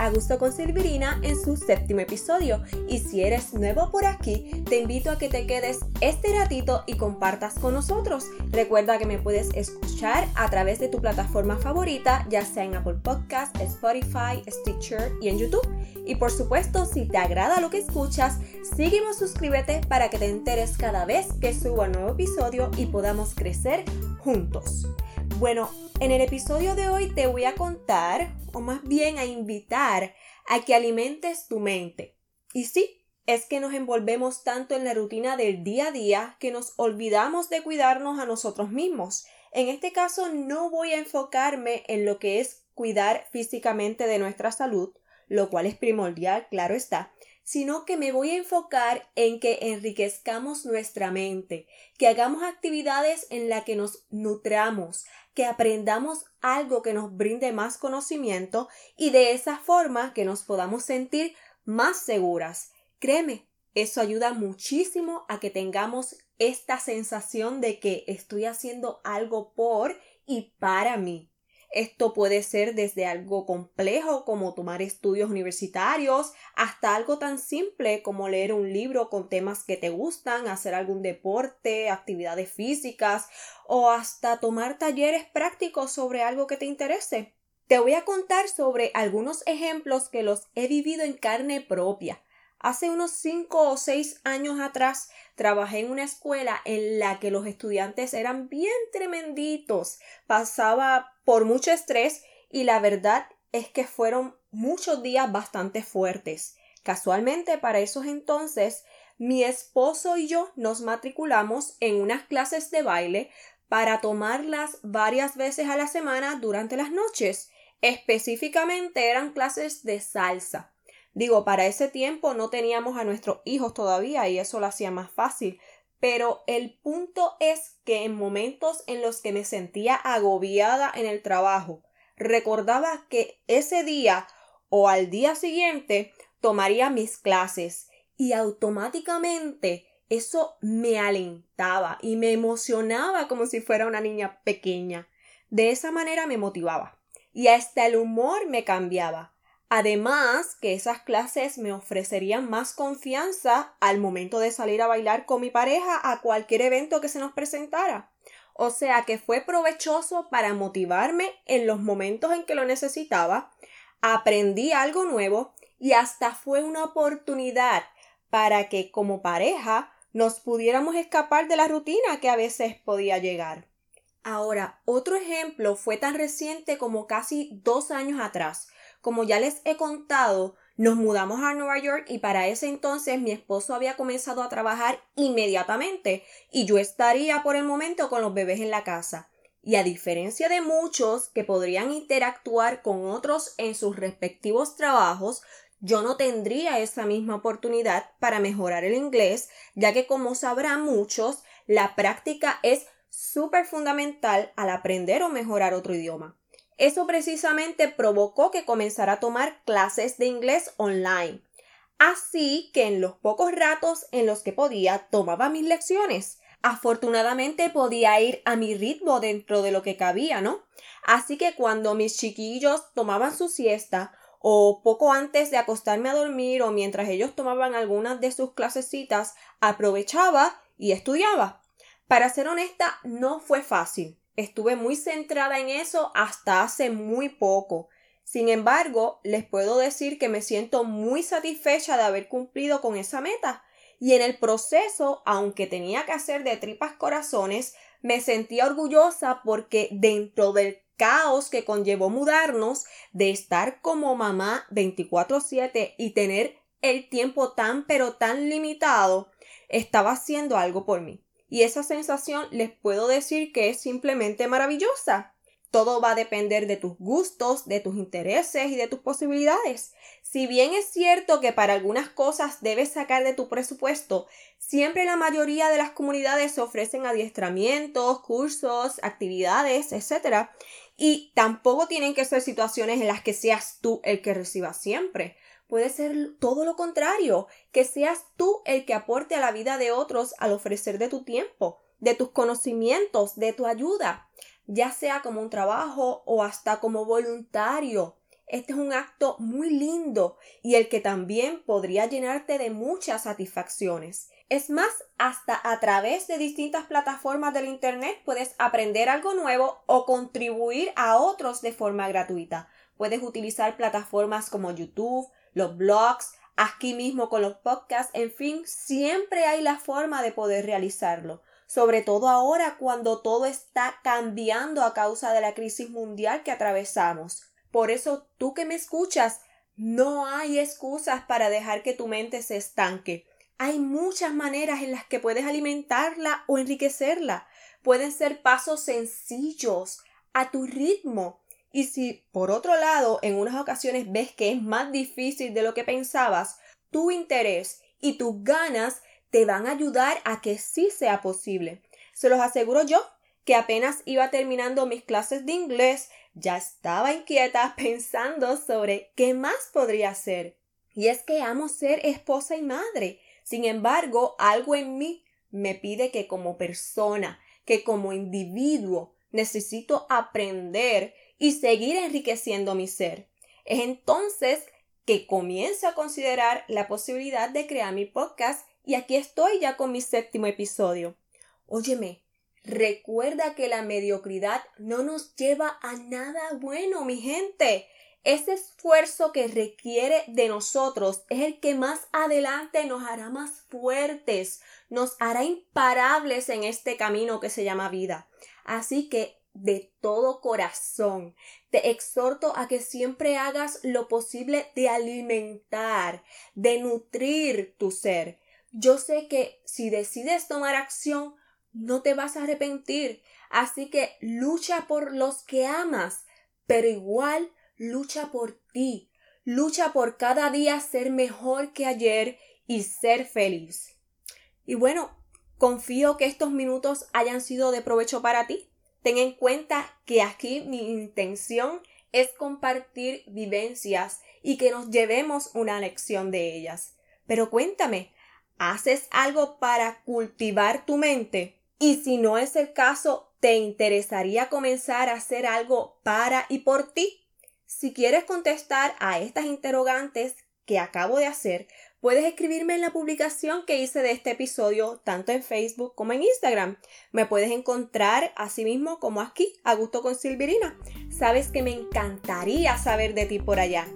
A Gusto con Silvirina en su séptimo episodio. Y si eres nuevo por aquí, te invito a que te quedes este ratito y compartas con nosotros. Recuerda que me puedes escuchar a través de tu plataforma favorita, ya sea en Apple Podcast, Spotify, Stitcher y en YouTube. Y por supuesto, si te agrada lo que escuchas, sígueme suscríbete para que te enteres cada vez que suba un nuevo episodio y podamos crecer juntos. Bueno, en el episodio de hoy te voy a contar, o más bien a invitar, a que alimentes tu mente. Y sí, es que nos envolvemos tanto en la rutina del día a día que nos olvidamos de cuidarnos a nosotros mismos. En este caso no voy a enfocarme en lo que es cuidar físicamente de nuestra salud, lo cual es primordial, claro está, sino que me voy a enfocar en que enriquezcamos nuestra mente, que hagamos actividades en las que nos nutramos, que aprendamos algo que nos brinde más conocimiento y de esa forma que nos podamos sentir más seguras. Créeme, eso ayuda muchísimo a que tengamos esta sensación de que estoy haciendo algo por y para mí. Esto puede ser desde algo complejo como tomar estudios universitarios hasta algo tan simple como leer un libro con temas que te gustan, hacer algún deporte, actividades físicas o hasta tomar talleres prácticos sobre algo que te interese. Te voy a contar sobre algunos ejemplos que los he vivido en carne propia. Hace unos cinco o seis años atrás trabajé en una escuela en la que los estudiantes eran bien tremenditos. Pasaba por mucho estrés y la verdad es que fueron muchos días bastante fuertes. Casualmente para esos entonces mi esposo y yo nos matriculamos en unas clases de baile para tomarlas varias veces a la semana durante las noches. Específicamente eran clases de salsa. Digo, para ese tiempo no teníamos a nuestros hijos todavía y eso lo hacía más fácil. Pero el punto es que en momentos en los que me sentía agobiada en el trabajo, recordaba que ese día o al día siguiente tomaría mis clases y automáticamente eso me alentaba y me emocionaba como si fuera una niña pequeña. De esa manera me motivaba y hasta el humor me cambiaba. Además, que esas clases me ofrecerían más confianza al momento de salir a bailar con mi pareja a cualquier evento que se nos presentara. O sea que fue provechoso para motivarme en los momentos en que lo necesitaba, aprendí algo nuevo y hasta fue una oportunidad para que como pareja nos pudiéramos escapar de la rutina que a veces podía llegar. Ahora, otro ejemplo fue tan reciente como casi dos años atrás, como ya les he contado, nos mudamos a Nueva York y para ese entonces mi esposo había comenzado a trabajar inmediatamente y yo estaría por el momento con los bebés en la casa. Y a diferencia de muchos que podrían interactuar con otros en sus respectivos trabajos, yo no tendría esa misma oportunidad para mejorar el inglés, ya que como sabrán muchos, la práctica es súper fundamental al aprender o mejorar otro idioma. Eso precisamente provocó que comenzara a tomar clases de inglés online. Así que en los pocos ratos en los que podía tomaba mis lecciones. Afortunadamente podía ir a mi ritmo dentro de lo que cabía, ¿no? Así que cuando mis chiquillos tomaban su siesta o poco antes de acostarme a dormir o mientras ellos tomaban algunas de sus clasecitas, aprovechaba y estudiaba. Para ser honesta, no fue fácil. Estuve muy centrada en eso hasta hace muy poco. Sin embargo, les puedo decir que me siento muy satisfecha de haber cumplido con esa meta. Y en el proceso, aunque tenía que hacer de tripas corazones, me sentía orgullosa porque dentro del caos que conllevó mudarnos, de estar como mamá 24/7 y tener el tiempo tan pero tan limitado, estaba haciendo algo por mí y esa sensación les puedo decir que es simplemente maravillosa. Todo va a depender de tus gustos, de tus intereses y de tus posibilidades. Si bien es cierto que para algunas cosas debes sacar de tu presupuesto, siempre la mayoría de las comunidades ofrecen adiestramientos, cursos, actividades, etc. Y tampoco tienen que ser situaciones en las que seas tú el que reciba siempre. Puede ser todo lo contrario, que seas tú el que aporte a la vida de otros al ofrecer de tu tiempo, de tus conocimientos, de tu ayuda, ya sea como un trabajo o hasta como voluntario. Este es un acto muy lindo y el que también podría llenarte de muchas satisfacciones. Es más, hasta a través de distintas plataformas del Internet puedes aprender algo nuevo o contribuir a otros de forma gratuita. Puedes utilizar plataformas como YouTube, los blogs, aquí mismo con los podcasts, en fin, siempre hay la forma de poder realizarlo sobre todo ahora cuando todo está cambiando a causa de la crisis mundial que atravesamos. Por eso tú que me escuchas, no hay excusas para dejar que tu mente se estanque. Hay muchas maneras en las que puedes alimentarla o enriquecerla. Pueden ser pasos sencillos, a tu ritmo. Y si, por otro lado, en unas ocasiones ves que es más difícil de lo que pensabas, tu interés y tus ganas te van a ayudar a que sí sea posible. Se los aseguro yo que apenas iba terminando mis clases de inglés, ya estaba inquieta pensando sobre qué más podría hacer. Y es que amo ser esposa y madre. Sin embargo, algo en mí me pide que como persona, que como individuo, necesito aprender y seguir enriqueciendo mi ser. Es entonces que comienzo a considerar la posibilidad de crear mi podcast y aquí estoy ya con mi séptimo episodio. Óyeme, recuerda que la mediocridad no nos lleva a nada bueno, mi gente. Ese esfuerzo que requiere de nosotros es el que más adelante nos hará más fuertes, nos hará imparables en este camino que se llama vida. Así que de todo corazón. Te exhorto a que siempre hagas lo posible de alimentar, de nutrir tu ser. Yo sé que si decides tomar acción, no te vas a arrepentir. Así que lucha por los que amas, pero igual lucha por ti. Lucha por cada día ser mejor que ayer y ser feliz. Y bueno, confío que estos minutos hayan sido de provecho para ti. Ten en cuenta que aquí mi intención es compartir vivencias y que nos llevemos una lección de ellas. Pero cuéntame, ¿Haces algo para cultivar tu mente? Y si no es el caso, ¿te interesaría comenzar a hacer algo para y por ti? Si quieres contestar a estas interrogantes que acabo de hacer, puedes escribirme en la publicación que hice de este episodio, tanto en Facebook como en Instagram. Me puedes encontrar así mismo como aquí, a gusto con Silvirina. Sabes que me encantaría saber de ti por allá.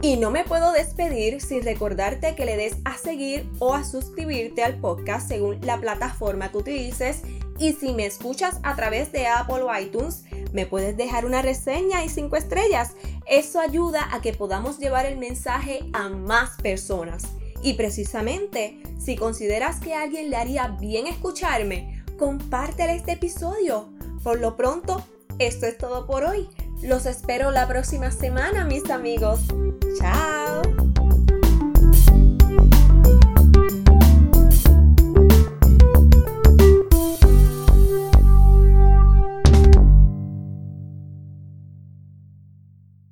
Y no me puedo despedir sin recordarte que le des a seguir o a suscribirte al podcast según la plataforma que utilices. Y si me escuchas a través de Apple o iTunes, me puedes dejar una reseña y cinco estrellas. Eso ayuda a que podamos llevar el mensaje a más personas. Y precisamente, si consideras que a alguien le haría bien escucharme, compártele este episodio. Por lo pronto, esto es todo por hoy. Los espero la próxima semana, mis amigos. Chao.